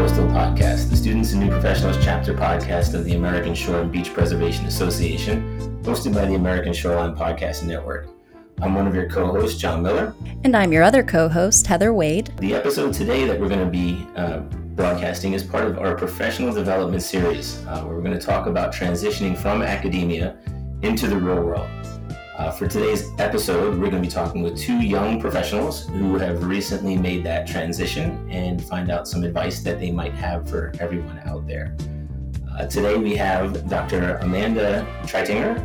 Coastal Podcast, the Students and New Professionals chapter podcast of the American Shore and Beach Preservation Association, hosted by the American Shoreline Podcast Network. I'm one of your co hosts, Jon Miller. And I'm your other co host, Heather Wade. The episode today that we're going to be uh, broadcasting is part of our professional development series, uh, where we're going to talk about transitioning from academia into the real world. Uh, for today's episode, we're going to be talking with two young professionals who have recently made that transition and find out some advice that they might have for everyone out there. Uh, today we have Dr. Amanda Tritinger,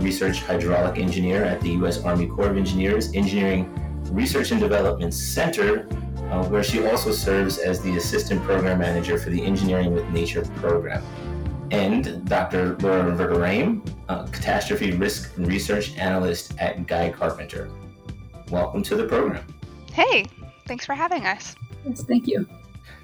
research hydraulic engineer at the U.S. Army Corps of Engineers Engineering Research and Development Center, uh, where she also serves as the assistant program manager for the Engineering with Nature program and Dr. Laura Verderame, catastrophe risk and research analyst at Guy Carpenter. Welcome to the program. Hey, thanks for having us. Yes, thank you.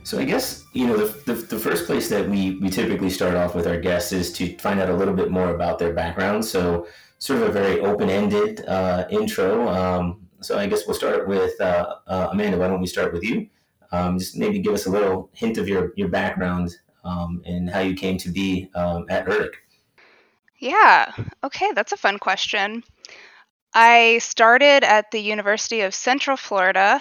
So I guess you know the, the, the, first place that we, we typically start off with our guests is to find out a little bit more about their background. So sort of a very open-ended uh, intro. Um, so I guess we'll start with uh, uh, Amanda. Why don't we start with you? Um, just maybe give us a little hint of your your background um, and how you came to be um, at ERDC. Yeah, okay, that's a fun question. I started at the University of Central Florida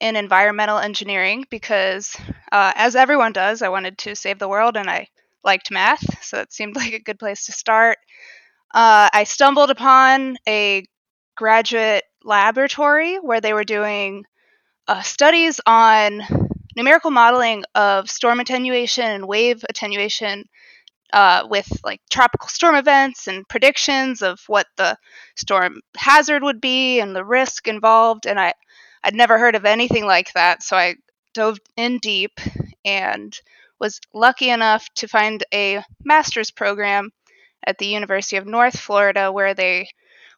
in environmental engineering because, uh, as everyone does, I wanted to save the world and I liked math, so it seemed like a good place to start. Uh, I stumbled upon a graduate laboratory where they were doing uh, studies on numerical modeling of storm attenuation and wave attenuation uh, with like tropical storm events and predictions of what the storm hazard would be and the risk involved. And I, I'd never heard of anything like that, so I dove in deep and was lucky enough to find a master's program at the University of North Florida where they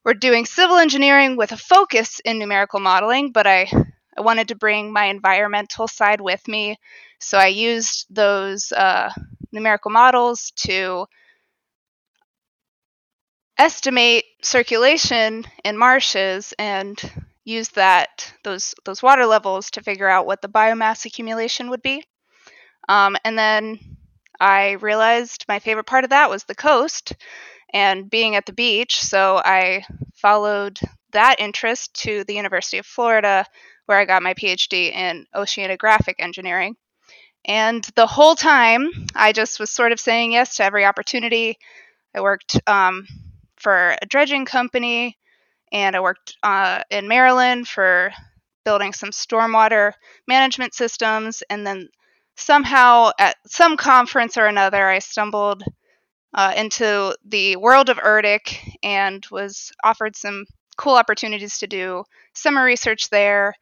were doing civil engineering with a focus in numerical modeling, but I I wanted to bring my environmental side with me. So I used those uh, numerical models to estimate circulation in marshes and use that those those water levels to figure out what the biomass accumulation would be. Um, and then I realized my favorite part of that was the coast and being at the beach. So I followed that interest to the University of Florida, where I got my PhD in oceanographic engineering. And the whole time, I just was sort of saying yes to every opportunity. I worked um, for a dredging company, and I worked uh, in Maryland for building some stormwater management systems. And then somehow, at some conference or another, I stumbled uh, into the world of ERDC and was offered some cool opportunities to do summer research there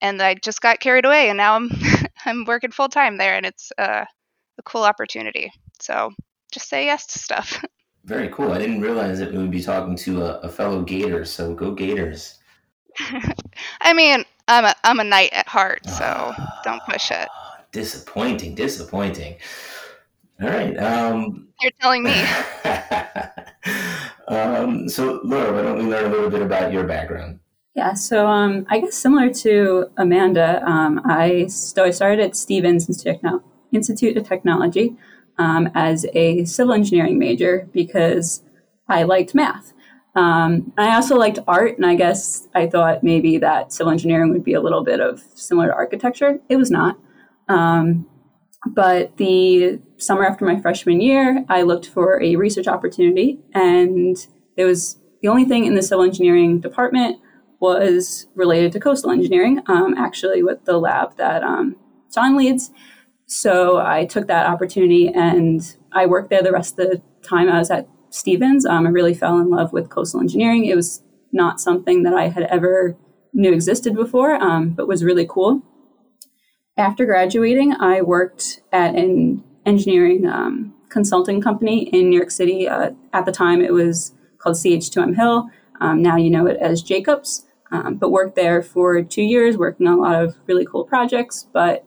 and I just got carried away, and now I'm I'm working full time there, and it's uh, a cool opportunity. So just say yes to stuff. Very cool. I didn't realize that we would be talking to a, a fellow Gator. So go Gators. I mean, I'm a I'm a knight at heart, so don't push it. Disappointing, disappointing. All right. Um, You're telling me. um, so, Laura, why don't we learn a little bit about your background? Yeah, so um, I guess similar to Amanda, um, I, st- I started at Stevens Institute of Technology um, as a civil engineering major because I liked math. Um, I also liked art, and I guess I thought maybe that civil engineering would be a little bit of similar to architecture. It was not. Um, but the summer after my freshman year, I looked for a research opportunity, and it was the only thing in the civil engineering department was related to coastal engineering, um, actually, with the lab that um, Jon leads. So I took that opportunity and I worked there the rest of the time I was at Stevens. Um, I really fell in love with coastal engineering. It was not something that I had ever knew existed before, um, but was really cool. After graduating, I worked at an engineering um, consulting company in New York City. Uh, at the time, it was called CH2M Hill. Um, now you know it as Jacobs um, but worked there for two years, working on a lot of really cool projects, but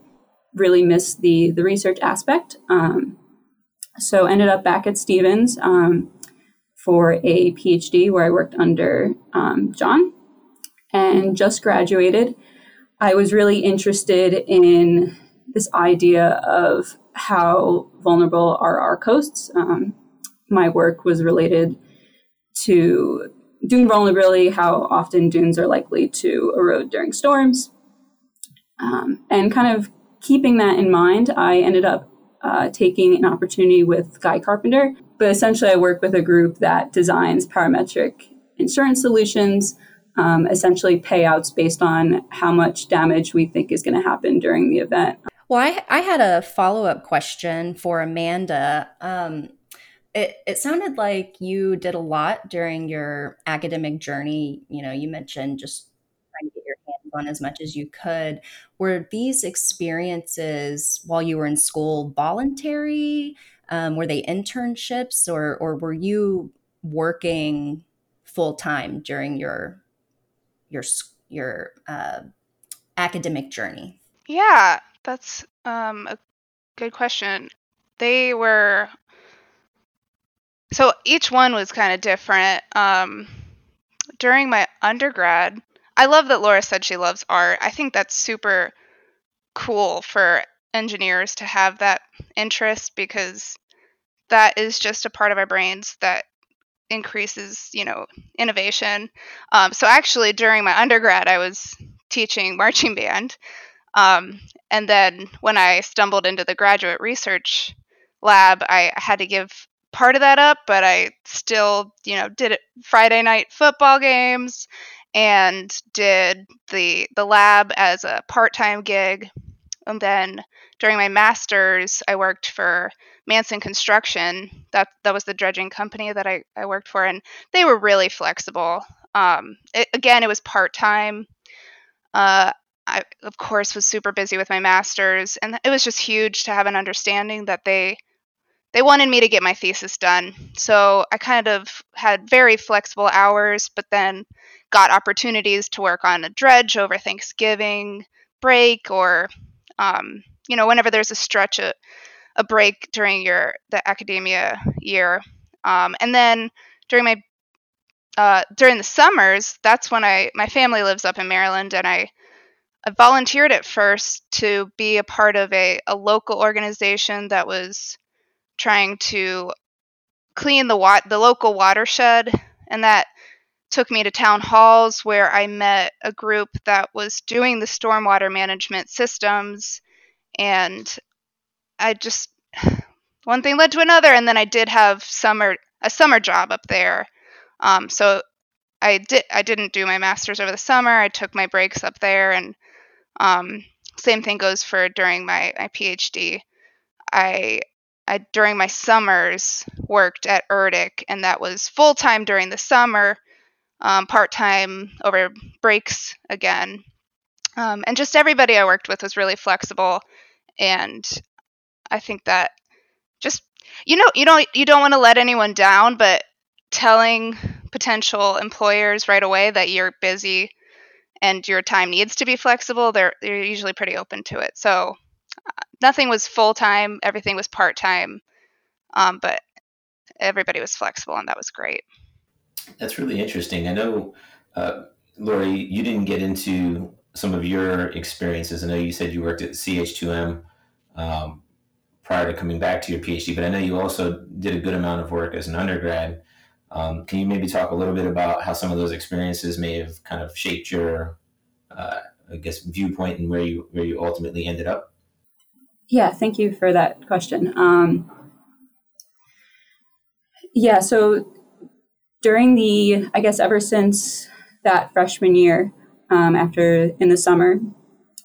really missed the the research aspect. Um, so ended up back at Stevens um, for a PhD where I worked under um, Jon, and just graduated. I was really interested in this idea of how vulnerable are our coasts. Um, my work was related to dune vulnerability, how often dunes are likely to erode during storms. Um, and kind of keeping that in mind, I ended up uh, taking an opportunity with Guy Carpenter. But essentially, I work with a group that designs parametric insurance solutions, um, essentially payouts based on how much damage we think is going to happen during the event. Well, I, I had a follow up question for Amanda. Um, it, it sounded like you did a lot during your academic journey. You know, you mentioned just trying to get your hands on as much as you could. Were these experiences while you were in school voluntary? Um, were they internships, or or were you working full time during your your your uh, academic journey? Yeah, that's um, a good question. They were so each one was kind of different. Um, during my undergrad, I love that Laura said she loves art. I think that's super cool for engineers to have that interest because that is just a part of our brains that increases, you know, innovation. Um, so actually, during my undergrad, I was teaching marching band, um, and then when I stumbled into the graduate research lab, I had to give part of that up, but I still, you know, did it Friday night football games and did the the lab as a part-time gig. And then during my masters, I worked for Manson Construction. That that was the dredging company that I, I worked for, and they were really flexible. Um, it, again, it was part time. Uh, I of course was super busy with my masters, and it was just huge to have an understanding that they they wanted me to get my thesis done. So I kind of had very flexible hours, but then got opportunities to work on a dredge over Thanksgiving break or, um, you know, whenever there's a stretch, a, a break during your the academia year. Um, and then during my uh, during the summers, that's when I my family lives up in Maryland, and I, I volunteered at first to be a part of a, a local organization that was trying to clean the wat- the local watershed, and that took me to town halls where I met a group that was doing the stormwater management systems, and I just one thing led to another, and then I did have summer a summer job up there. Um, so I did I didn't do my masters over the summer. I took my breaks up there, and um, same thing goes for during my my PhD. I I, during my summers, worked at ERDC, and that was full time during the summer, um, part time over breaks again. Um, and just everybody I worked with was really flexible, and I think that just you know you don't you don't want to let anyone down, but telling potential employers right away that you're busy and your time needs to be flexible, they're they're usually pretty open to it. So nothing was full time, everything was part time, um, but everybody was flexible, and that was great. That's really interesting. I know, uh, Lori, you didn't get into some of your experiences. I know you said you worked at CH2M um, prior to coming back to your PhD, but I know you also did a good amount of work as an undergrad. Um, can you maybe talk a little bit about how some of those experiences may have kind of shaped your, uh, I guess, viewpoint and where you where you ultimately ended up? Yeah, thank you for that question. Um, yeah, so during the, I guess, ever since that freshman year, um, after in the summer,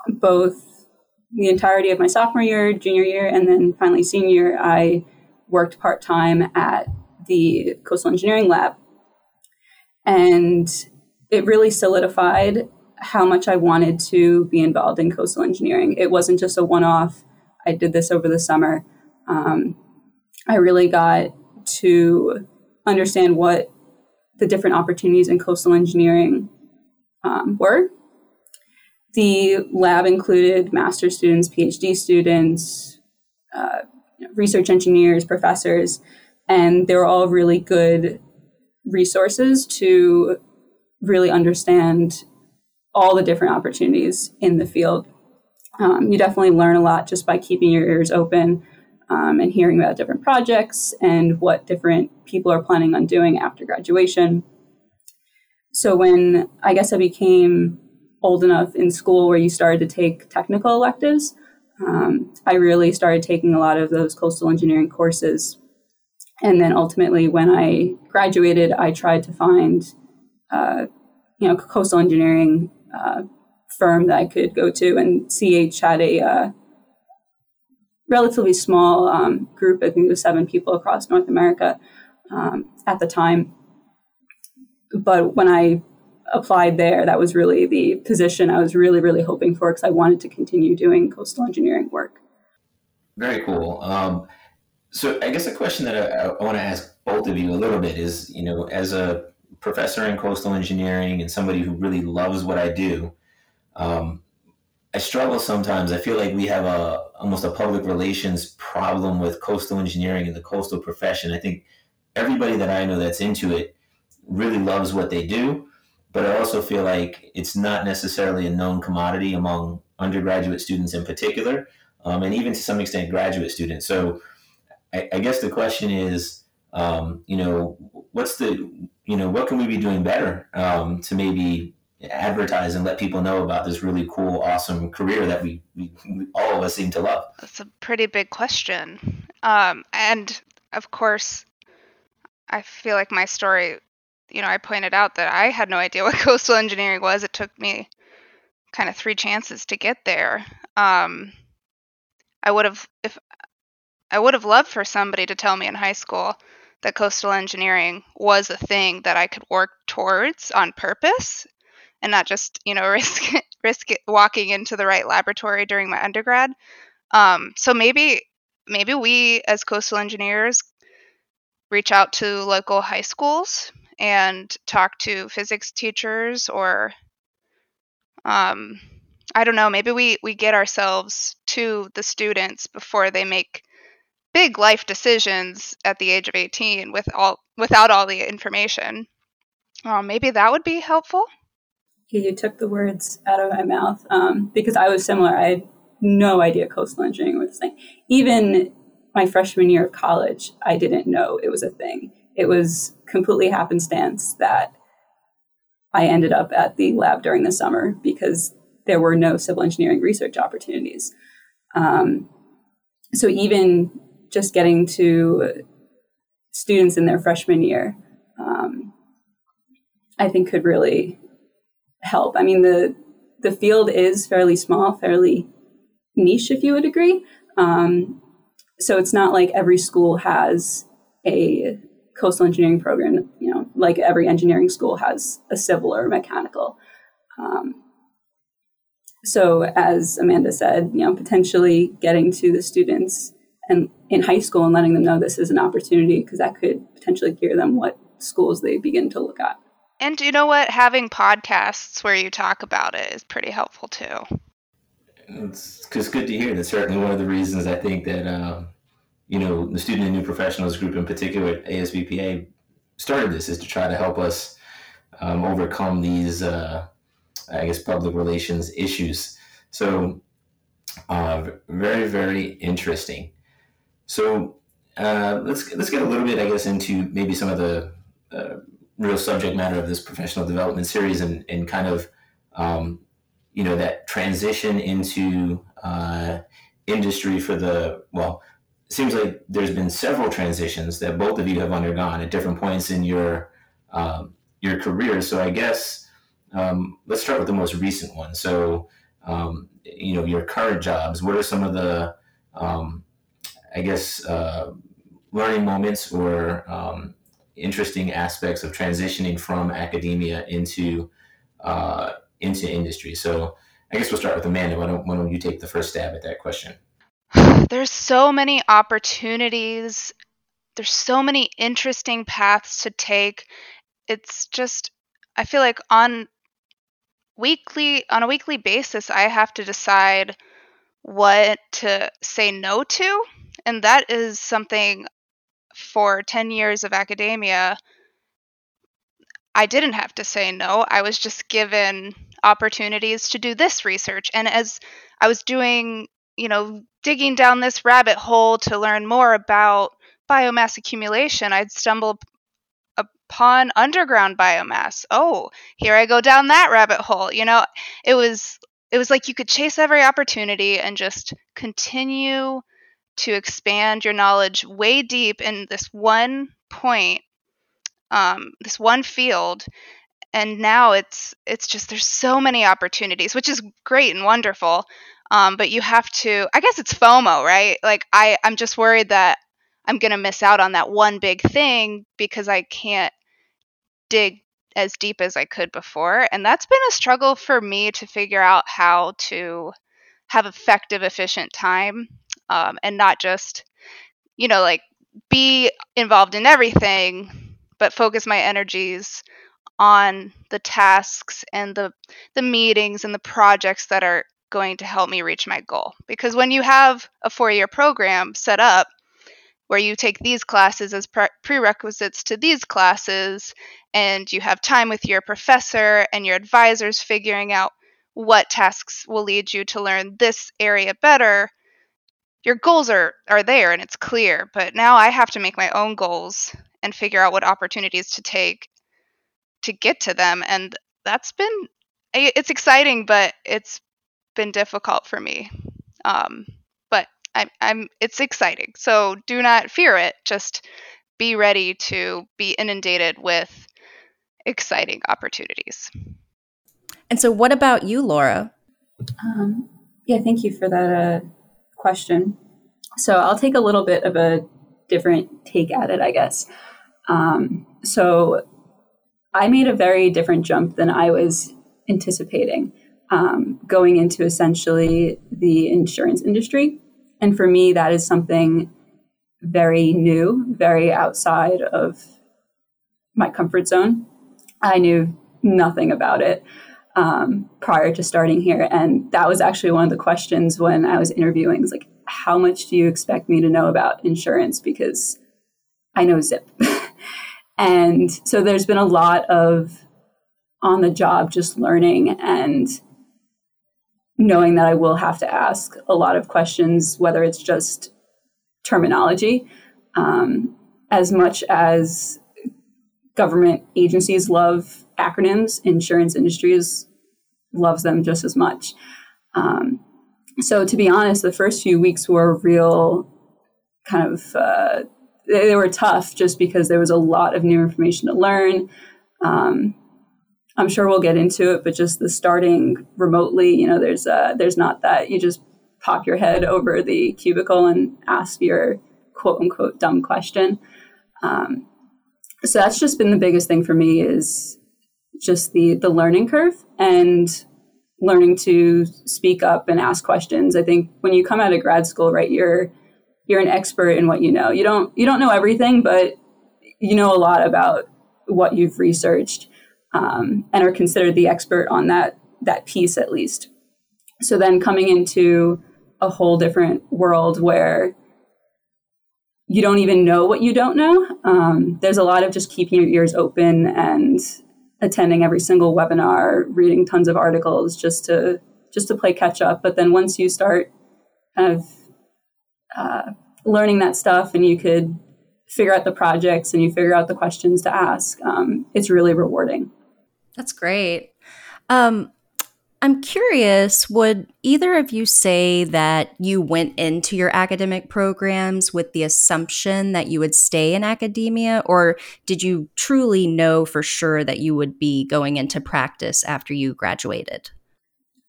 both the entirety of my sophomore year, junior year, and then finally senior year, I worked part time at the coastal engineering lab. And it really solidified how much I wanted to be involved in coastal engineering. It wasn't just a one off I did this over the summer. Um, I really got to understand what the different opportunities in coastal engineering um, were. The lab included master students, PhD students, uh, research engineers, professors, and they were all really good resources to really understand all the different opportunities in the field Um, you definitely learn a lot just by keeping your ears open um, and hearing about different projects and what different people are planning on doing after graduation. So when I guess I became old enough in school where you started to take technical electives, um, I really started taking a lot of those coastal engineering courses. And then ultimately, when I graduated, I tried to find, uh, you know, coastal engineering uh, firm that I could go to, and CH had a uh, relatively small um, group. I think it was seven people across North America um, at the time. But when I applied there, that was really the position I was really, really hoping for because I wanted to continue doing coastal engineering work. Very cool. Um, so I guess a question that I, I want to ask both of you a little bit is, you know, as a professor in coastal engineering and somebody who really loves what I do, um, I struggle sometimes. I feel like we have a almost a public relations problem with coastal engineering and the coastal profession. I think everybody that I know that's into it really loves what they do, but I also feel like it's not necessarily a known commodity among undergraduate students in particular, um, and even to some extent graduate students. So I, I guess the question is, um, you know, what's the, you know, what can we be doing better um, to maybe advertise and let people know about this really cool, awesome career that we, we, all of us seem to love? That's a pretty big question. Um, and of course, I feel like my story, you know, I pointed out that I had no idea what coastal engineering was. It took me kind of three chances to get there. Um, I would have, if I would have loved for somebody to tell me in high school that coastal engineering was a thing that I could work towards on purpose and not just you know risk risk walking into the right laboratory during my undergrad. Um, so maybe maybe we as coastal engineers reach out to local high schools and talk to physics teachers or um, I don't know, maybe we, we get ourselves to the students before they make big life decisions at the age of 18 with all without all the information. Uh, maybe that would be helpful you took the words out of my mouth um, because I was similar. I had no idea coastal engineering was a thing. Even my freshman year of college, I didn't know it was a thing. It was completely happenstance that I ended up at the lab during the summer because there were no civil engineering research opportunities. Um, so even just getting to students in their freshman year, um, I think could really help. I mean, the the field is fairly small, fairly niche, if you would agree. Um, so it's not like every school has a coastal engineering program. You know, like every engineering school has a civil or mechanical. Um, so as Amanda said, you know, potentially getting to the students and in high school and letting them know this is an opportunity because that could potentially gear them what schools they begin to look at. And you know what? Having podcasts where you talk about it is pretty helpful too. It's just good to hear. That's certainly one of the reasons I think that, uh, you know, the Student and New Professionals group in particular at ASBPA started this is to try to help us um, overcome these, uh, I guess, public relations issues. So, uh, very, very interesting. So, uh, let's let's get a little bit, I guess, into maybe some of the uh, real subject matter of this professional development series and, and kind of um, you know that transition into uh, industry for the well seems like there's been several transitions that both of you have undergone at different points in your um, your career. So i guess um, let's start with the most recent one. So um, you know your current jobs what are some of the um, i guess uh, learning moments or um, interesting aspects of transitioning from academia into uh, into industry. So I guess we'll start with Amanda. Why don't, why don't you take the first stab at that question? There's so many opportunities. There's so many interesting paths to take. It's just I feel like on weekly on a weekly basis I have to decide what to say no to and that is something for 10 years of academia, I didn't have to say no. I was just given opportunities to do this research. And as I was doing, you know, digging down this rabbit hole to learn more about biomass accumulation, I'd stumble upon underground biomass. Oh, here I go down that rabbit hole. You know, it was it was like you could chase every opportunity and just continue to expand your knowledge way deep in this one point, um, this one field. And now it's it's just there's so many opportunities, which is great and wonderful. Um, but you have to, I guess it's FOMO, right? Like I, I'm just worried that I'm to miss out on that one big thing because I can't dig as deep as I could before. And that's been a struggle for me to figure out how to have effective, efficient time um, and not just, you know, like be involved in everything, but focus my energies on the tasks and the the meetings and the projects that are going to help me reach my goal. Because when you have a 4-year program set up where you take these classes as pre- prerequisites to these classes and you have time with your professor and your advisors figuring out what tasks will lead you to learn this area better your goals are are there and it's clear but now i have to make my own goals and figure out what opportunities to take to get to them and that's been it's exciting but it's been difficult for me um, but I'm, I'm it's exciting. So do not fear it. Just be ready to be inundated with exciting opportunities. And so, what about you, Laura? Um, yeah, thank you for that uh, question. So, I'll take a little bit of a different take at it, I guess. Um, so, I made a very different jump than I was anticipating um, going into essentially the insurance industry. And for me, that is something very new, very outside of my comfort zone. I knew nothing about it um, prior to starting here. And that was actually one of the questions when I was interviewing was like, how much do you expect me to know about insurance? Because I know zip. and so there's been a lot of on the job just learning and knowing that I will have to ask a lot of questions, whether it's just terminology, um, as much as government agencies love acronyms, insurance industries loves them just as much. Um, so to be honest, the first few weeks were real kind of uh, they, they, were tough just because there was a lot of new information to learn. Um, I'm sure we'll get into it, but just the starting remotely, you know, there's uh, there's not that you just pop your head over the cubicle and ask your quote unquote dumb question. Um, so that's just been the biggest thing for me is just the the learning curve and learning to speak up and ask questions. I think when you come out of grad school, right, you're you're an expert in what you know. You don't you don't know everything, but you know a lot about what you've researched um, and are considered the expert on that that piece at least. So then coming into a whole different world where you don't even know what you don't know. Um, there's a lot of just keeping your ears open and attending every single webinar, reading tons of articles just to just to play catch up. But then once you start kind of uh, learning that stuff, and you could figure out the projects and you figure out the questions to ask, um, it's really rewarding. That's great. Um, I'm curious, would either of you say that you went into your academic programs with the assumption that you would stay in academia, or did you truly know for sure that you would be going into practice after you graduated?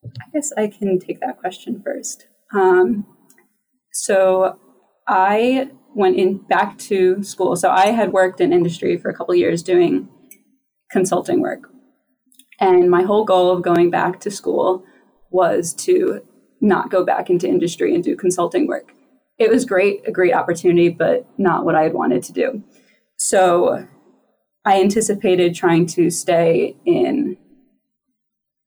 I guess I can take that question first. Um, so I went in back to school. So I had worked in industry for a couple years doing consulting work and my whole goal of going back to school was to not go back into industry and do consulting work. It was great, a great opportunity, but not what I had wanted to do. So I anticipated trying to stay in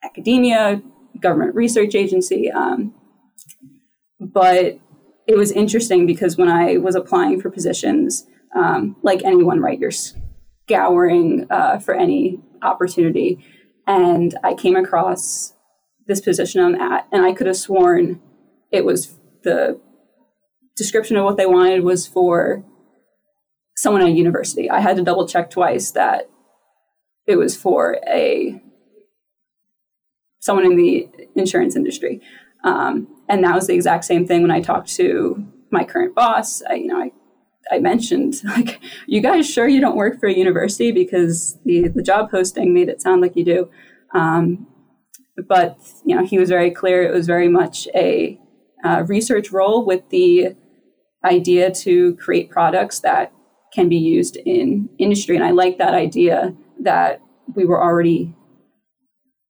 academia, government research agency. Um, but it was interesting because when I was applying for positions, um, like anyone, right, you're scouring uh, for any opportunity and I came across this position I'm at, and I could have sworn it was the description of what they wanted was for someone at a university. I had to double check twice that it was for a someone in the insurance industry. Um, and that was the exact same thing when I talked to my current boss. I, you know, I, I mentioned like, you guys sure you don't work for a university because the the job posting made it sound like you do. Um, but you know, he was very clear. It was very much a uh, research role with the idea to create products that can be used in industry. And I like that idea that we were already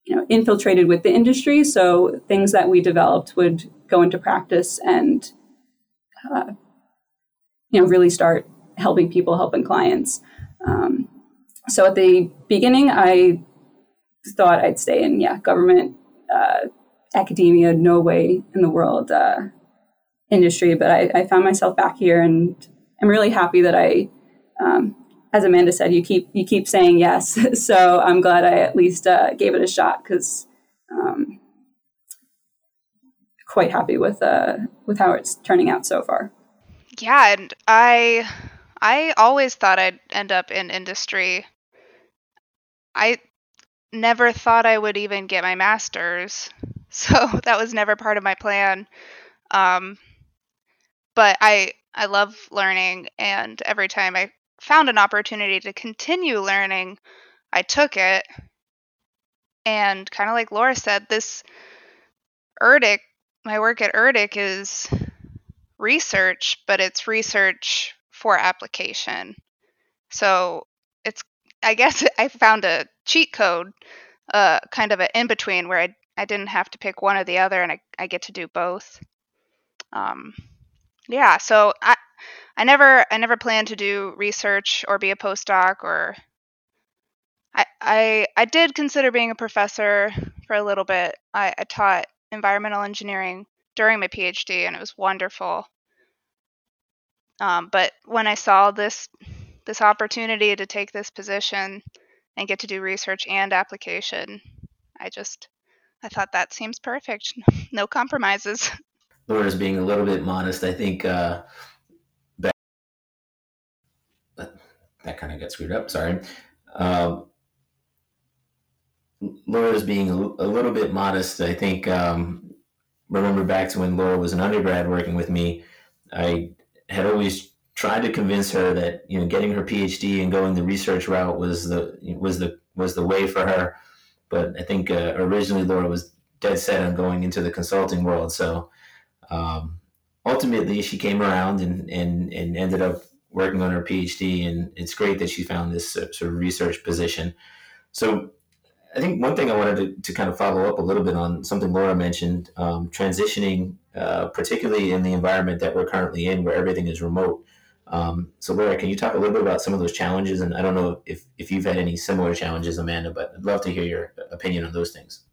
you know infiltrated with the industry so things that we developed would go into practice and uh, you know really start helping people helping clients um, so at the beginning i thought i'd stay in yeah government uh, academia no way in the world uh, industry but I, I, found myself back here and i'm really happy that i um, as Amanda said, you keep you keep saying yes. so I'm glad I at least uh, gave it a shot because um, quite happy with uh, with how it's turning out so far. Yeah, and I I always thought I'd end up in industry. I never thought I would even get my master's, so that was never part of my plan. Um, but I I love learning, and every time I found an opportunity to continue learning, I took it. And kind of like Laura said, this Erdic, my work at Erdic is research, but it's research for application. So it's, I guess I found a cheat code, uh, kind of an in between where I, I didn't have to pick one or the other and I, I get to do both. Um, yeah, so I, I never I never planned to do research or be a postdoc or I I, I did consider being a professor for a little bit. I, I taught environmental engineering during my PhD and it was wonderful. Um, but when I saw this this opportunity to take this position and get to do research and application, I just I thought that seems perfect. No compromises. Laura's being a little bit modest. I think uh, that kind of got screwed up. Sorry. Um, Laura's being a, a, little bit modest. I think, um, remember back to when Laura was an undergrad working with me, I had always tried to convince her that, you know, getting her PhD and going the research route was the, was the, was the way for her. But I think uh, originally Laura was dead set on going into the consulting world. So um, ultimately she came around and, and, and ended up working on her PhD, and it's great that she found this uh, sort of research position. So, I think one thing I wanted to, to kind of follow up a little bit on something Laura mentioned, um, transitioning, uh, particularly in the environment that we're currently in, where everything is remote. Um, so, Laura, can you talk a little bit about some of those challenges? And I don't know if, if you've had any similar challenges, Amanda, but I'd love to hear your opinion on those things.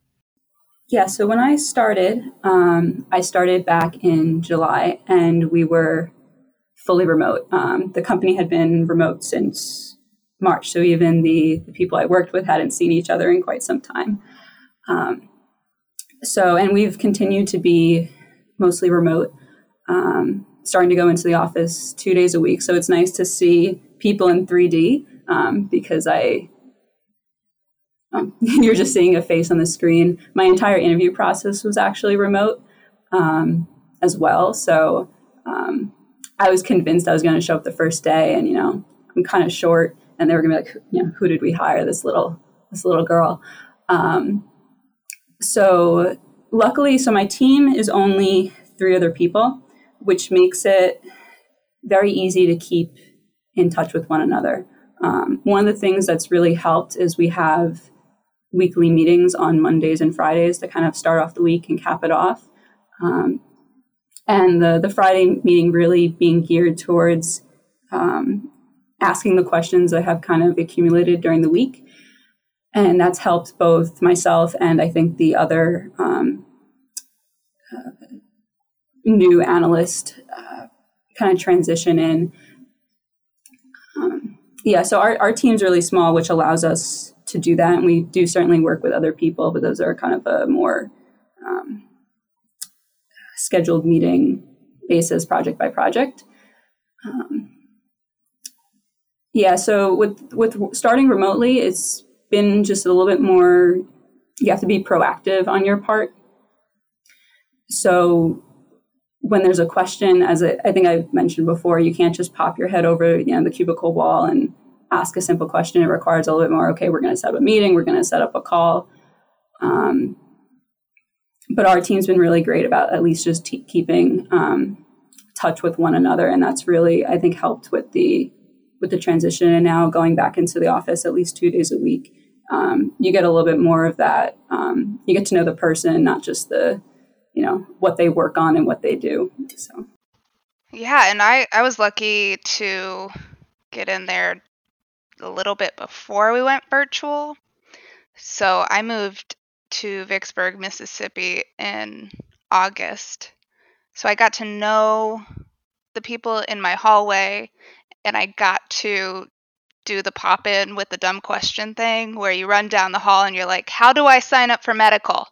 Yeah, so when I started, um, I started back in July, and we were fully remote. Um, the company had been remote since March, so even the, the, people I worked with hadn't seen each other in quite some time. Um, so, and we've continued to be mostly remote, um, starting to go into the office two days a week. So it's nice to see people in 3D um, because I. Um, you're just seeing a face on the screen. My entire interview process was actually remote um, as well. So um, I was convinced I was going to show up the first day, and you know, I'm kind of short, and they were going to be like, you know, who did we hire? This little this little girl. Um, so luckily, so my team is only three other people, which makes it very easy to keep in touch with one another. Um, one of the things that's really helped is we have weekly meetings on Mondays and Fridays to kind of start off the week and cap it off. Um, and the, the Friday meeting really being geared towards um, asking the questions that have kind of accumulated during the week. And that's helped both myself and I think the other um, uh, new analyst uh, kind of transition in. Um, yeah, so our, our team's really small, which allows us to do that. And we do certainly work with other people, but those are kind of a more um, scheduled meeting basis, project by project. Um, yeah, so with with starting remotely, it's been just a little bit more. You have to be proactive on your part. So when there's a question, as I, I think I mentioned before, you can't just pop your head over you know the cubicle wall and ask a simple question. It requires a little bit more. Okay, we're going to set up a meeting. We're going to set up a call. Um, but our team's been really great about at least just t- keeping um, touch with one another, and that's really I think helped with the with the transition. And now going back into the office at least two days a week, um, you get a little bit more of that. Um, you get to know the person, not just the you know what they work on and what they do. So yeah, and I I was lucky to get in there a little bit before we went virtual. So I moved to Vicksburg, Mississippi in August. So I got to know the people in my hallway and I got to do the pop in with the dumb question thing where you run down the hall and you're like, How do I sign up for medical?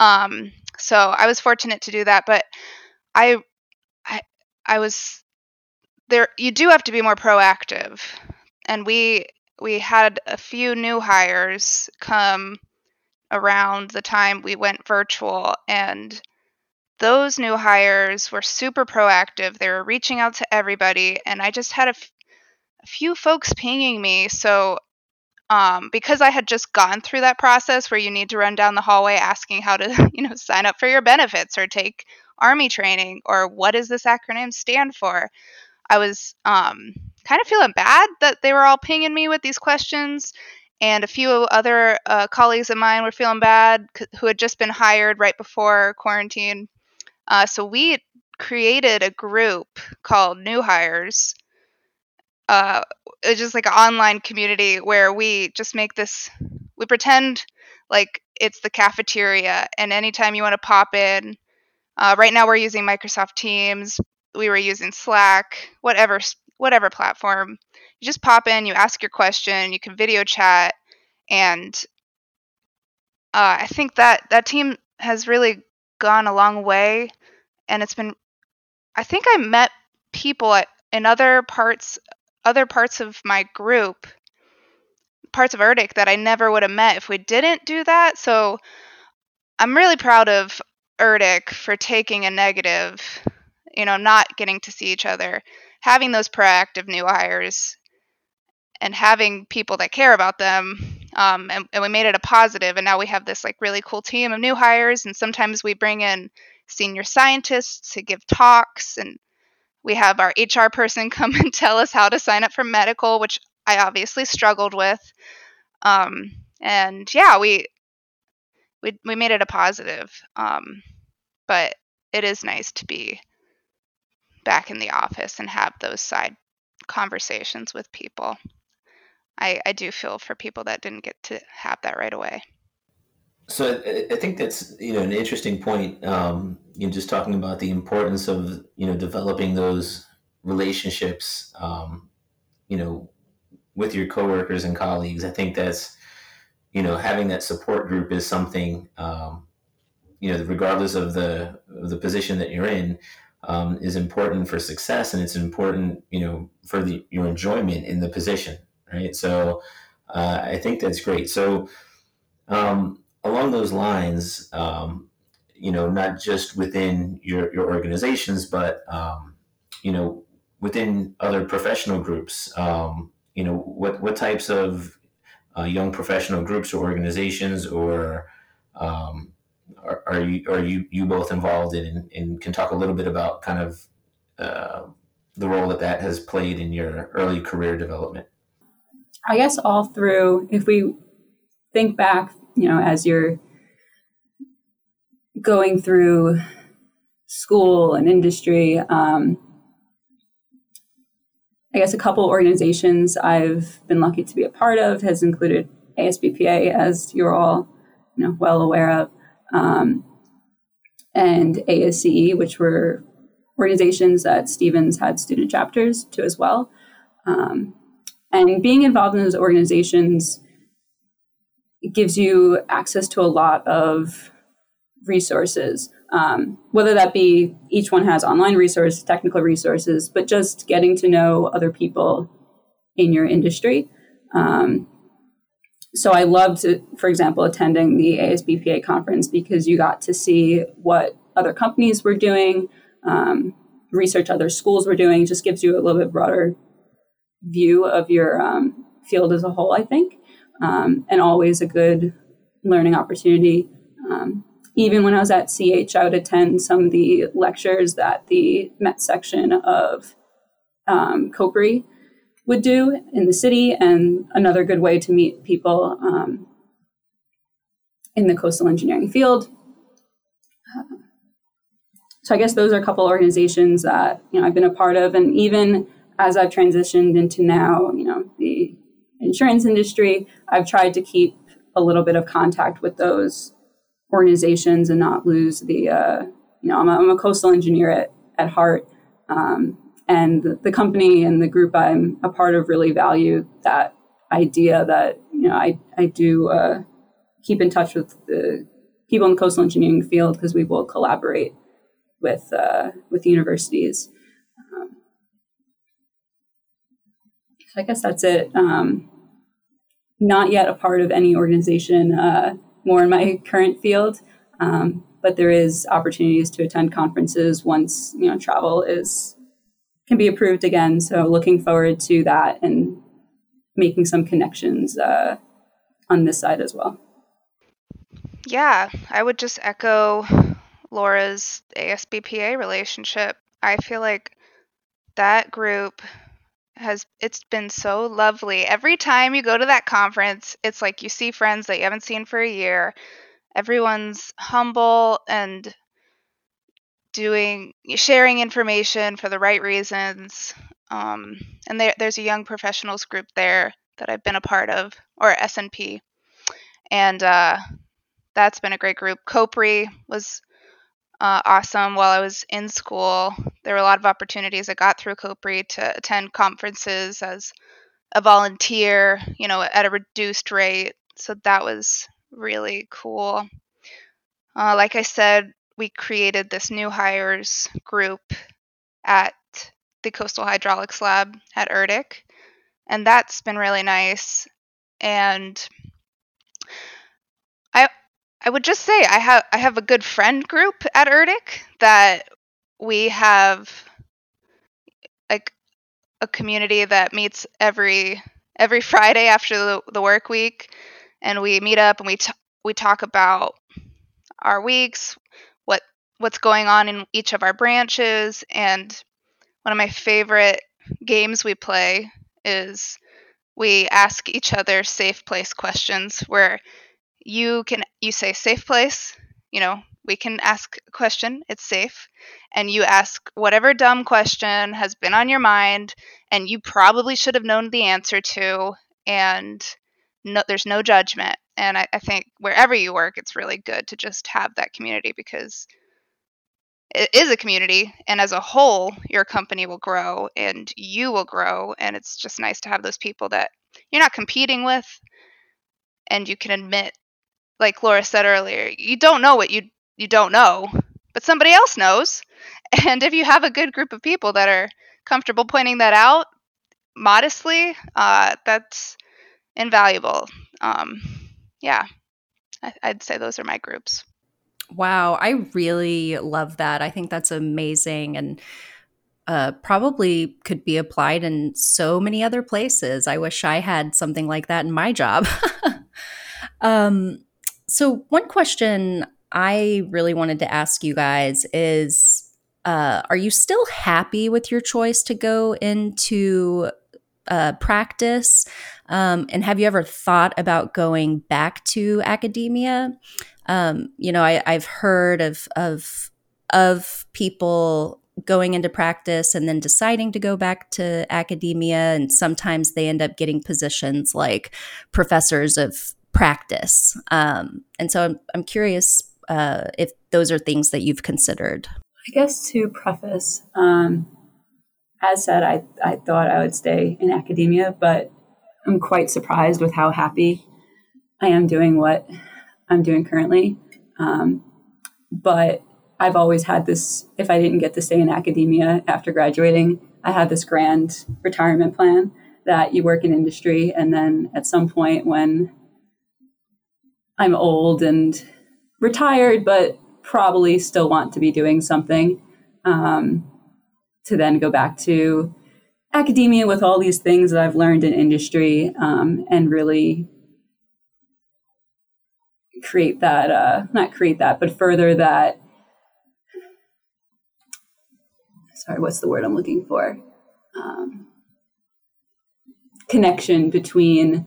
Um, so I was fortunate to do that, but I, I, I was there. You do have to be more proactive and we we had a few new hires come around the time we went virtual and those new hires were super proactive they were reaching out to everybody and i just had a, f- a few folks pinging me so um, because i had just gone through that process where you need to run down the hallway asking how to you know sign up for your benefits or take army training or what does this acronym stand for i was um, kind of feeling bad that they were all pinging me with these questions. And a few other uh, colleagues of mine were feeling bad who had just been hired right before quarantine. Uh, so we created a group called New Hires. Uh, it's just like an online community where we just make this, we pretend like it's the cafeteria, and anytime you want to pop in, uh, right now we're using Microsoft Teams. We were using Slack, whatever whatever platform. You just pop in, you ask your question, you can video chat, and uh, I think that that team has really gone a long way, and it's been. I think I met people at, in other parts other parts of my group, parts of ERDIC that I never would have met if we didn't do that. So I'm really proud of ERDIC for taking a negative, you know, not getting to see each other having those proactive new hires and having people that care about them um, and, and, we made it a positive and now we have this like really cool team of new hires and sometimes we bring in senior scientists to give talks and we have our hr person come and tell us how to sign up for medical which i obviously struggled with um, and yeah we we, we made it a positive um, but it is nice to be back in the office and have those side conversations with people. I, I do feel for people that didn't get to have that right away. So I, I think that's you know an interesting point. Um, you know, just talking about the importance of you know developing those relationships. Um, you know, with your coworkers and colleagues. I think that's you know having that support group is something. Um, you know, regardless of the of the position that you're in, um, is important for success and it's important you know for the your enjoyment in the position right so uh, i think that's great so um, along those lines um, you know not just within your, your organizations but um, you know within other professional groups um, you know what what types of uh, young professional groups or organizations or um, are, are you are you you both involved in and can talk a little bit about kind of uh, the role that that has played in your early career development? I guess all through, if we think back, you know, as you're going through school and industry, um, I guess a couple organizations I've been lucky to be a part of has included ASBPA, as you're all you know well aware of, um, and ASCE, which were organizations that Stevens had student chapters to as well. Um, and being involved in those organizations it gives you access to a lot of resources, um, whether that be each one has online resources, technical resources, but just getting to know other people in your industry. Um, so I loved, for example, attending the ASBPA conference because you got to see what other companies were doing, um, research other schools were doing. Just gives you a little bit broader view of your um, field as a whole, I think, um, and always a good learning opportunity. Um, even when I was at CH, I would attend some of the lectures that the Met section of um, COPRI would do in the city, and another good way to meet people um, in the coastal engineering field. so I guess those are a couple organizations that you know I've been a part of, and even as I've transitioned into now, you know, the insurance industry, I've tried to keep a little bit of contact with those organizations and not lose the, uh, you know, I'm a, I'm a, coastal engineer at, at heart. Um, and the, the, company and the group I'm a part of really value that idea that, you know, I, I do uh, keep in touch with the people in the coastal engineering field because we will collaborate with, uh, with universities. I guess that's it. Um, not yet a part of any organization, uh, more in my current field, um, but there is opportunities to attend conferences once you know travel is can be approved again. So looking forward to that and making some connections uh, on this side as well. Yeah, I would just echo Laura's ASBPA relationship. I feel like that group has it's been so lovely. Every time you go to that conference, it's like you see friends that you haven't seen for a year. Everyone's humble and doing sharing information for the right reasons. Um, and there, there's a young professionals group there that I've been a part of, or SNP, and uh, that's been a great group. COPRI was uh, awesome while I was in school. There were a lot of opportunities I got through COPRI to attend conferences as a volunteer, you know, at a reduced rate. So that was really cool. Uh, like I said, we created this new hires group at the Coastal Hydraulics Lab at ERDC, and that's been really nice. And I would just say I have I have a good friend group at ERDC that we have like a community that meets every every Friday after the, the work week, and we meet up and we t- we talk about our weeks, what what's going on in each of our branches, and one of my favorite games we play is we ask each other safe place questions where you can you say safe place you know we can ask a question it's safe. And you ask whatever dumb question has been on your mind and you probably should have known the answer to and no, there's no judgment. And I, I think wherever you work it's really good to just have that community because it is a community and as a whole your company will grow and you will grow. And it's just nice to have those people that you're not competing with and you can admit like Laura said earlier, you don't know what you you don't know, but somebody else knows. And if you have a good group of people that are comfortable pointing that out modestly, uh, that's invaluable. Um, yeah, I, I'd say those are my groups. Wow, I really love that. I think that's amazing and uh, probably could be applied in so many other places. I wish I had something like that in my job. um, so, one question I really wanted to ask you guys is uh, Are you still happy with your choice to go into uh, practice? Um, and have you ever thought about going back to academia? Um, you know, I, I've heard of, of, of people going into practice and then deciding to go back to academia. And sometimes they end up getting positions like professors of practice. Um, and so I'm, I'm curious uh, if those are things that you've considered. I guess to preface, um, as said, I, I thought I would stay in academia, but I'm quite surprised with how happy I am doing what I'm doing currently. Um, but I've always had this if I didn't get to stay in academia after graduating, I had this grand retirement plan that you work in industry and then at some point when I'm old and retired, but probably still want to be doing something um, to then go back to academia with all these things that I've learned in industry um, and really create that, uh, not create that, but further that. Sorry, what's the word I'm looking for? Um, connection between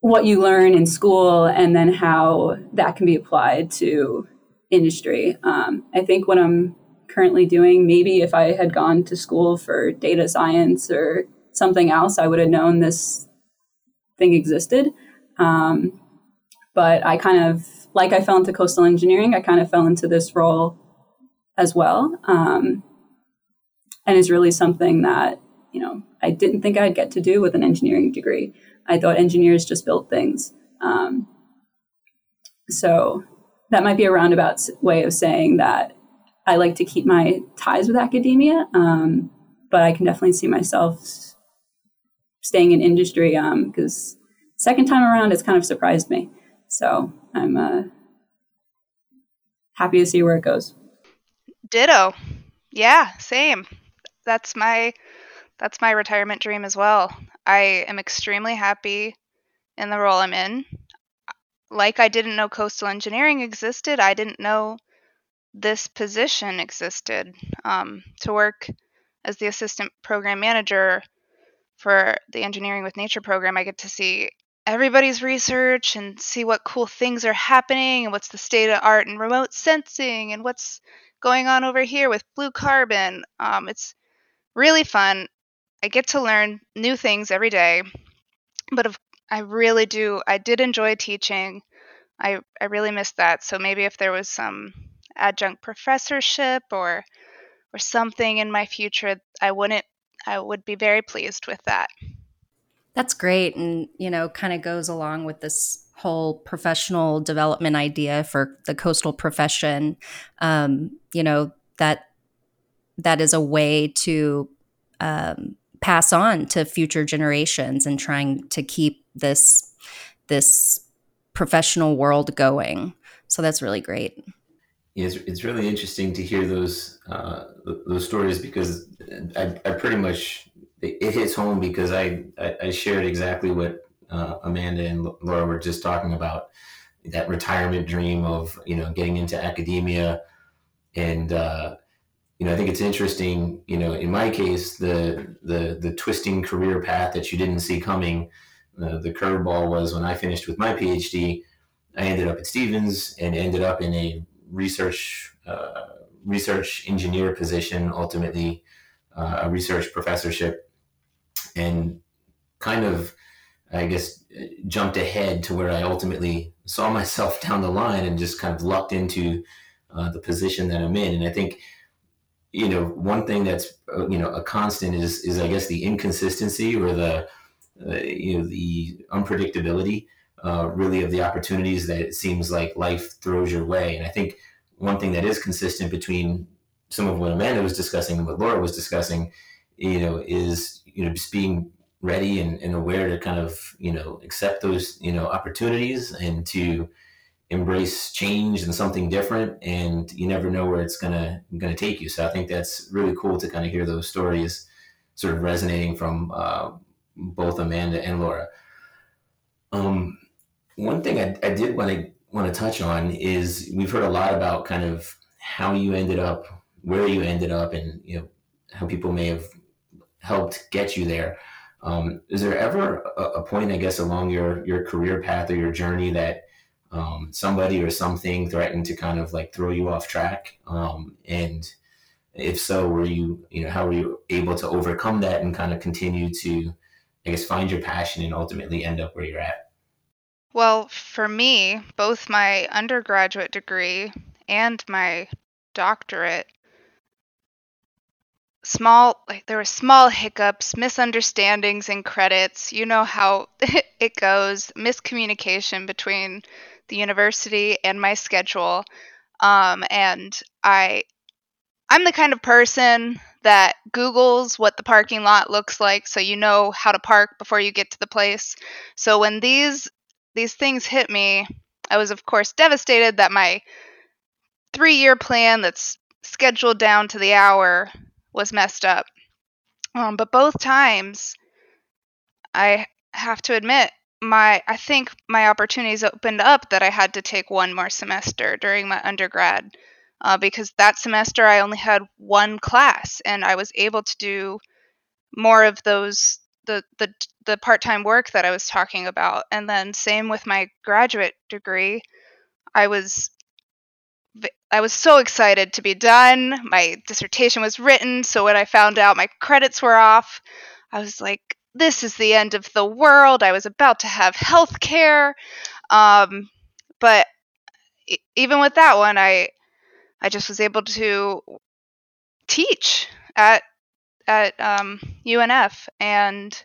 what you learn in school and then how that can be applied to industry. Um, I think what I'm currently doing, maybe if I had gone to school for data science or something else, I would have known this thing existed. Um, but I kind of, like I fell into coastal engineering, I kind of fell into this role as well. Um, and is really something that, you know, I didn't think I'd get to do with an engineering degree. I thought engineers just built things. Um, so that might be a roundabout way of saying that I like to keep my ties with academia, um, but I can definitely see myself staying in industry because um, second time around it's kind of surprised me. So I'm uh, happy to see where it goes. Ditto. Yeah, same. That's my that's my retirement dream as well. I am extremely happy in the role I'm in. Like I didn't know coastal engineering existed, I didn't know this position existed. Um, to work as the assistant program manager for the Engineering with Nature program, I get to see everybody's research and see what cool things are happening and what's the state of art in remote sensing and what's going on over here with blue carbon. Um, it's really fun. I get to learn new things every day. But I really do, I did enjoy teaching. I, I really missed that. So maybe if there was some adjunct professorship or or something in my future, I wouldn't I would be very pleased with that. That's great and you know kind of goes along with this whole professional development idea for the coastal profession. Um, you know that that is a way to um, pass on to future generations and trying to keep this this professional world going. So that's really great. It's, it's really interesting to hear those uh, those stories because I, I pretty much it hits home because I, I, I shared exactly what uh, Amanda and Laura were just talking about that retirement dream of you know getting into academia and uh, you know, I think it's interesting, you know, in my case, the the the twisting career path that you didn't see coming, uh, the curveball was when I finished with my PhD, I ended up at Stevens and ended up in a research uh, research engineer position, ultimately uh, a research professorship, and kind of, I guess, jumped ahead to where I ultimately saw myself down the line and just kind of lucked into uh, the position that I'm in, and I think you know, one thing that's uh, you know a constant is is I guess the inconsistency or the uh, you know the unpredictability uh, really of the opportunities that it seems like life throws your way. And I think one thing that is consistent between some of what Amanda was discussing and what Laura was discussing, you know, is you know just being ready and, and aware to kind of you know accept those you know opportunities and to embrace change and something different and you never know where it's gonna gonna take you. So i think that's really cool to kind of hear those stories sort of resonating from uh, both amanda and laura. Um, one thing i, I did want to want to touch on is we've heard a lot about kind of how you ended up where you ended up and you know how people may have helped get you there. Um, is there ever a, a point i guess along your your career path or your journey that um, somebody or something threatened to kind of like throw you off track? Um, and if so, were you, you know, how were you able to overcome that and kind of continue to, I guess, find your passion and ultimately end up where you're at? Well, for me, both my undergraduate degree and my doctorate small like there were small hiccups misunderstandings in credits you know how it goes miscommunication between the university and my schedule um, and i i'm the kind of person that googles what the parking lot looks like so you know how to park before you get to the place so when these these things hit me i was of course devastated that my three year plan that's scheduled down to the hour was messed up. Um, but both times, I have to admit, my I think my opportunities opened up that I had to take one more semester during my undergrad uh, because that semester I only had one class and I was able to do more of those the the the part-time work that I was talking about and then same with my graduate degree I was I was so excited to be done. My dissertation was written, so when I found out my credits were off, I was like, this is the end of the world. I was about to have health care. Um, but even with that one, I I just was able to teach at at um, UNF, and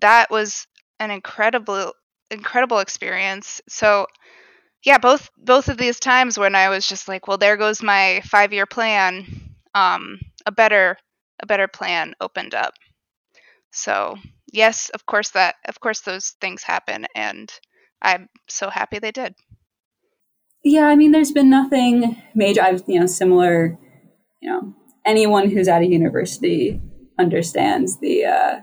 that was an incredible incredible experience. So yeah, both both of these times when I was just like, well, there goes my five year plan. Um, a better a better plan opened up. So yes, of course that of course those things happen, and I'm so happy they did. Yeah, I mean, there's been nothing major. I've you know similar. You know, anyone who's at a university understands the uh,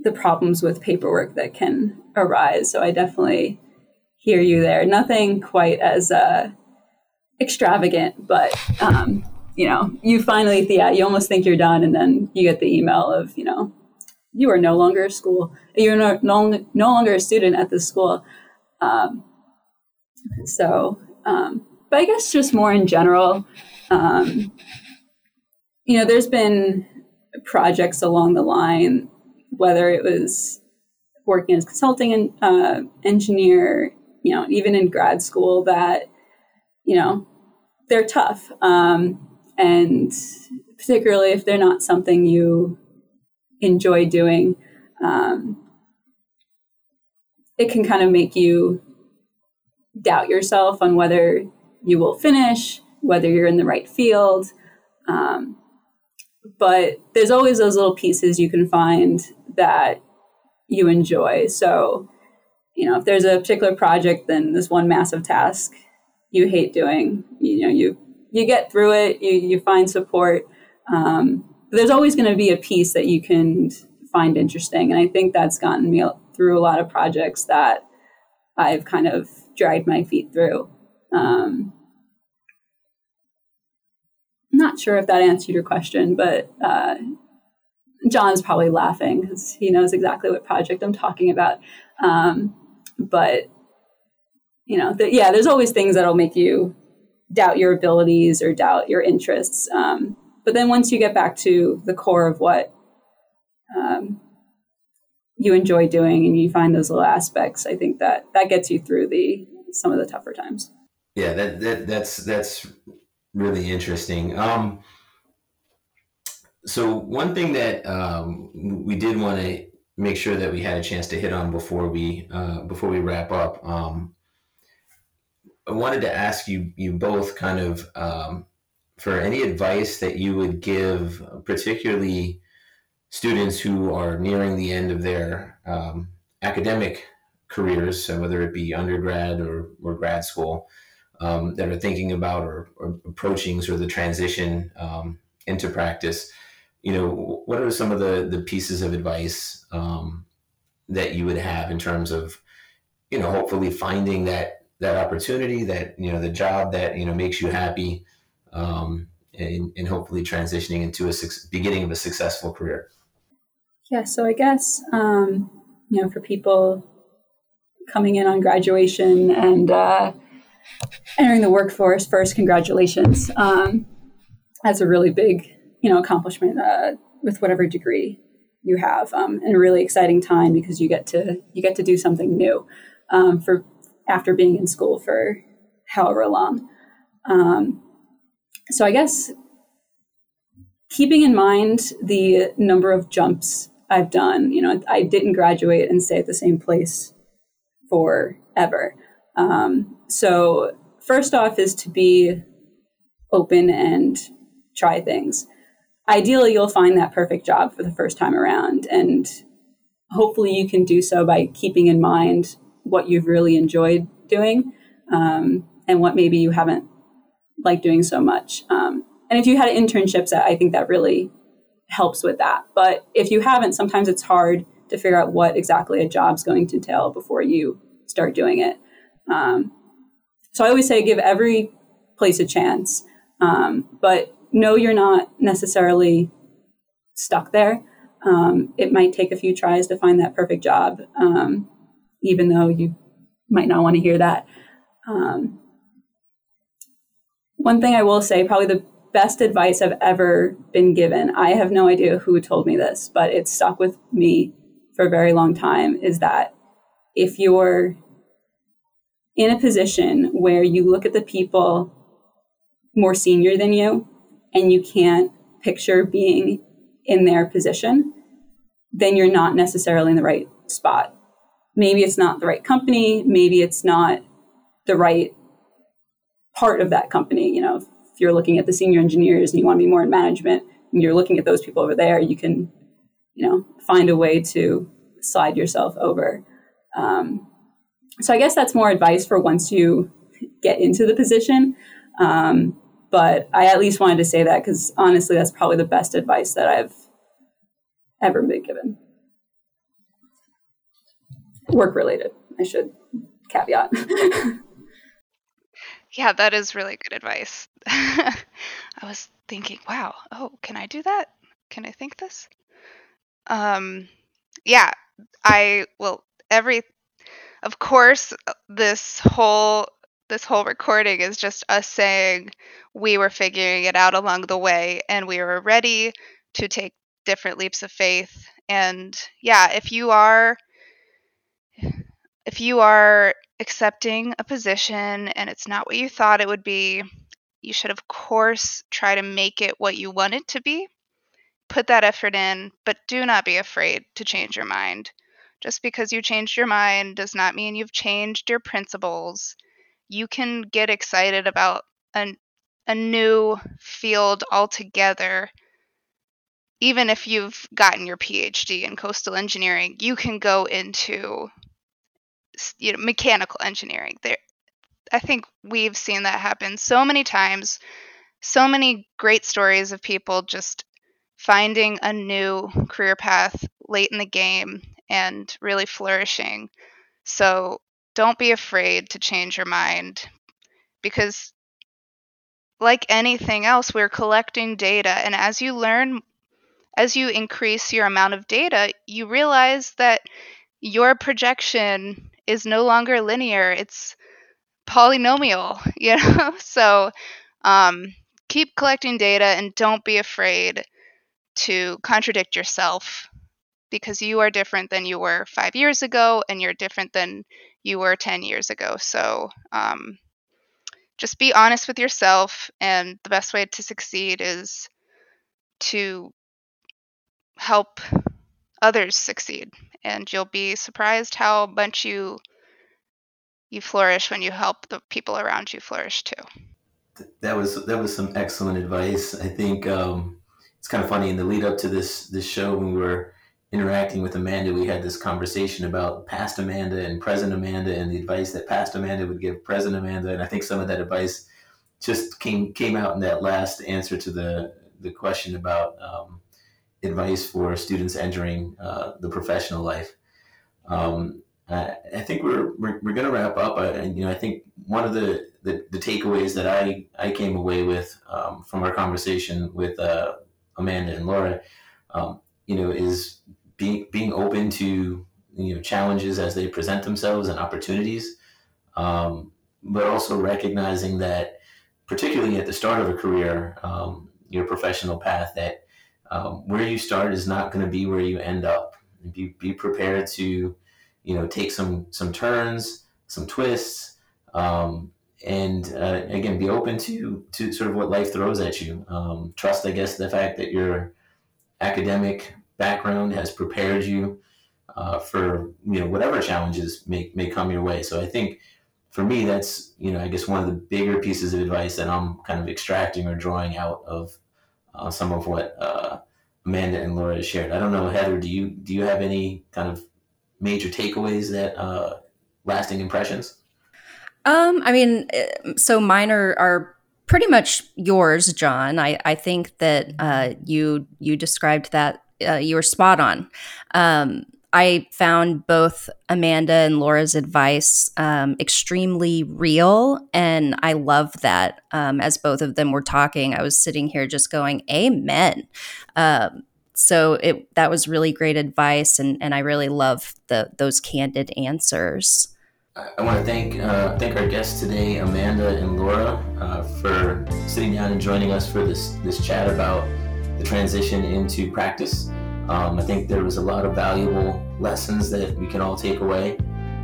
the problems with paperwork that can arise. So I definitely hear you there. Nothing quite as uh, extravagant, but um, you know, you finally, yeah, you almost think you're done, and then you get the email of, you know, you are no longer a school, you're no, no, no longer a student at this school. Um, so, um, but I guess just more in general, um, you know, there's been projects along the line whether it was working as consulting uh, engineer, you know, even in grad school, that you know they're tough, um, and particularly if they're not something you enjoy doing, um, it can kind of make you doubt yourself on whether you will finish, whether you're in the right field. Um, but there's always those little pieces you can find that you enjoy. So, you know, if there's a particular project, then this one massive task you hate doing, you know, you you get through it, you you find support. Um, there's always going to be a piece that you can find interesting, and I think that's gotten me through a lot of projects that I've kind of dragged my feet through. Um, not sure if that answered your question, but uh, Jon's probably laughing because he knows exactly what project I'm talking about. Um, but you know, yeah, there's always things that'll make you doubt your abilities or doubt your interests. Um, but then once you get back to the core of what um, you enjoy doing and you find those little aspects, I think that that gets you through the some of the tougher times. Yeah, that, that that's that's really interesting. Um, so one thing that um, we did want to make sure that we had a chance to hit on before we uh, before we wrap up. Um, I wanted to ask you you both kind of um, for any advice that you would give, particularly students who are nearing the end of their um, academic careers, so whether it be undergrad or, or grad school, um, that are thinking about or, or, approaching sort of the transition um, into practice you know, what are some of the the pieces of advice um, that you would have in terms of, you know, hopefully finding that that opportunity, that you know, the job that you know makes you happy, um, and, and hopefully transitioning into a su- beginning of a successful career. Yeah, so I guess um, you know, for people coming in on graduation and uh, entering the workforce, first, congratulations. Um, that's a really big you know accomplishment uh, with whatever degree you have um, and a really exciting time because you get to you get to do something new um, for after being in school for however long um, so i guess keeping in mind the number of jumps I've done. You know, I didn't graduate and stay at the same place forever. Um, so, first off, is to be open and try things. Ideally, you'll find that perfect job for the first time around. And hopefully, you can do so by keeping in mind what you've really enjoyed doing um, and what maybe you haven't liked doing so much. Um, and if you had internships, I think that really helps with that. But if you haven't, sometimes it's hard to figure out what exactly a job's going to entail before you start doing it. Um, so I always say give every place a chance, um, but know you're not necessarily stuck there. Um, it might take a few tries to find that perfect job, um, even though you might not want to hear that. Um, one thing I will say, probably the best advice I've ever been given. I have no idea who told me this, but it stuck with me for a very long time is that if you're in a position where you look at the people more senior than you and you can't picture being in their position, then you're not necessarily in the right spot. Maybe it's not the right company, maybe it's not the right part of that company. You know, if you're looking at the senior engineers and you want to be more in management and you're looking at those people over there, you can, you know, find a way to slide yourself over. Um, so I guess that's more advice for once you get into the position. Um, but I at least wanted to say that because honestly, that's probably the best advice that I've ever been given. Work related, I should caveat. Yeah, that is really good advice. I was thinking, wow, oh, can I do that? Can I think this? Um, yeah, I will every of course this whole this whole recording is just us saying we were figuring it out along the way and we were ready to take different leaps of faith and yeah if you are if you are accepting a position and it's not what you thought it would be, you should, of course, try to make it what you want it to be. Put that effort in, but do not be afraid to change your mind. Just because you changed your mind does not mean you've changed your principles. You can get excited about an, a new field altogether. Even if you've gotten your PhD in coastal engineering, you can go into you know mechanical engineering. There i think we've seen that happen so many times so many great stories of people just finding a new career path late in the game and really flourishing. So don't be afraid to change your mind because like anything else we're collecting data and as you learn as you increase your amount of data you realize that your projection is no longer linear. It's polynomial you know? So um, keep collecting data and don't be afraid to contradict yourself because you are different than you were five years ago and you're different than you were 10 years ago. So um, just be honest with yourself and the best way to succeed is to help others succeed and you'll be surprised how much you you flourish when you help the people around you flourish too. That was that was some excellent advice. I think um, it's kind of funny in the lead up to this this show when we were interacting with amanda we had this conversation about past amanda and present amanda and the advice that past amanda would give present amanda and i think some of that advice just came came out in that last answer to the the question about um, advice for students entering uh, the professional life. Um, I, I, think we're we're, we're going to wrap up. I, and you know, I think one of the, the, the takeaways that I I came away with um, from our conversation with uh, Amanda and Laura, um, you know, is being being open to you know challenges as they present themselves and opportunities, um, but also recognizing that, particularly at the start of a career, um, your professional path, that um, where you start is not going to be where you end up. Be, be prepared to, you know, take some some turns, some twists, um, and uh, again, be open to to sort of what life throws at you. Um, trust, I guess, the fact that your academic background has prepared you uh, for you know whatever challenges may may come your way. So I think for me, that's you know I guess one of the bigger pieces of advice that I'm kind of extracting or drawing out of uh, some of what uh, Amanda and Laura shared. I don't know, Heather, do you do you have any kind of major takeaways that uh, lasting impressions? Um, I mean, eh, so mine are, are pretty much yours, Jon. I, I think that uh, you you described that uh, you were spot on. Um, I found both Amanda and Laura's advice um, extremely real, and I love that. Um, as both of them were talking, I was sitting here just going, "Amen." Um, so it that was really great advice, and and I really love the those candid answers. I want to thank uh, thank our guests today, Amanda and Laura, uh, for sitting down and joining us for this this chat about the transition into practice. Um, I think there was a lot of valuable lessons that we can all take away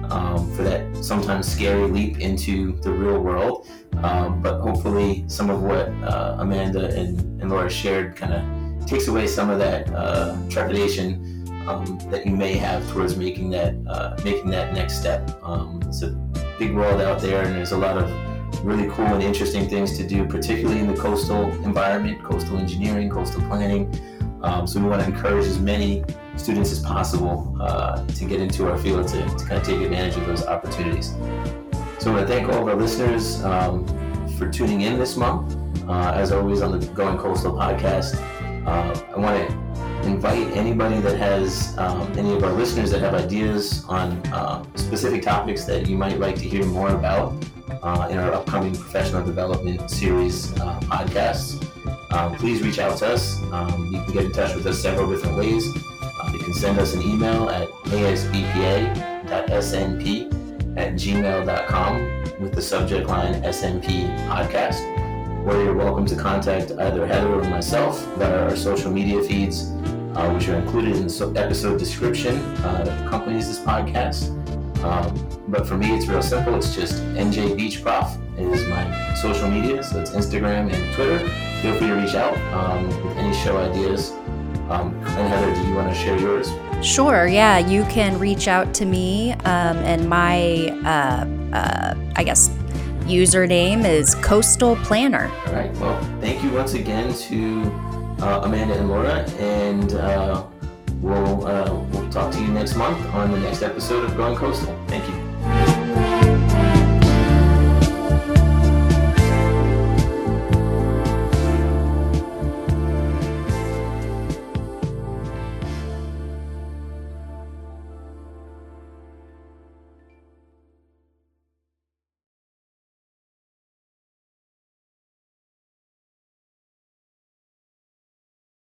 um, for that sometimes scary leap into the real world. Um, but hopefully, some of what uh, Amanda and, and Laura shared kind of takes away some of that uh, trepidation um, that you may have towards making that uh, making that next step. Um, it's a big world out there, and there's a lot of really cool and interesting things to do, particularly in the coastal environment, coastal engineering, coastal planning. Um, so we want to encourage as many students as possible uh, to get into our field to, to, kind of take advantage of those opportunities. So I want to thank all of our listeners um, for tuning in this month. Uh, as always on the Going Coastal podcast, uh, I want to invite anybody that has um, any of our listeners that have ideas on uh, specific topics that you might like to hear more about uh, in our upcoming professional development series uh, podcasts um, please reach out to us. Um, you can get in touch with us several different ways. Um, you can send us an email at asbpa.snp at gmail.com with the subject line SNP Podcast. Or you're welcome to contact either Heather or myself via our social media feeds, uh, which are included in the episode description uh, that accompanies this podcast. Um, but for me, it's real simple. It's just NJ Beach Prof is my social media, so it's Instagram and Twitter. Feel free to reach out um, with any show ideas. Um, and Heather, do you want to share yours? Sure. Yeah, you can reach out to me, um, and my, uh, uh, I guess, username is Coastal Planner. All right. Well, thank you once again to uh, Amanda and Laura, and uh, we'll uh, we'll talk to you next month on the next episode of Going Coastal. Thank you.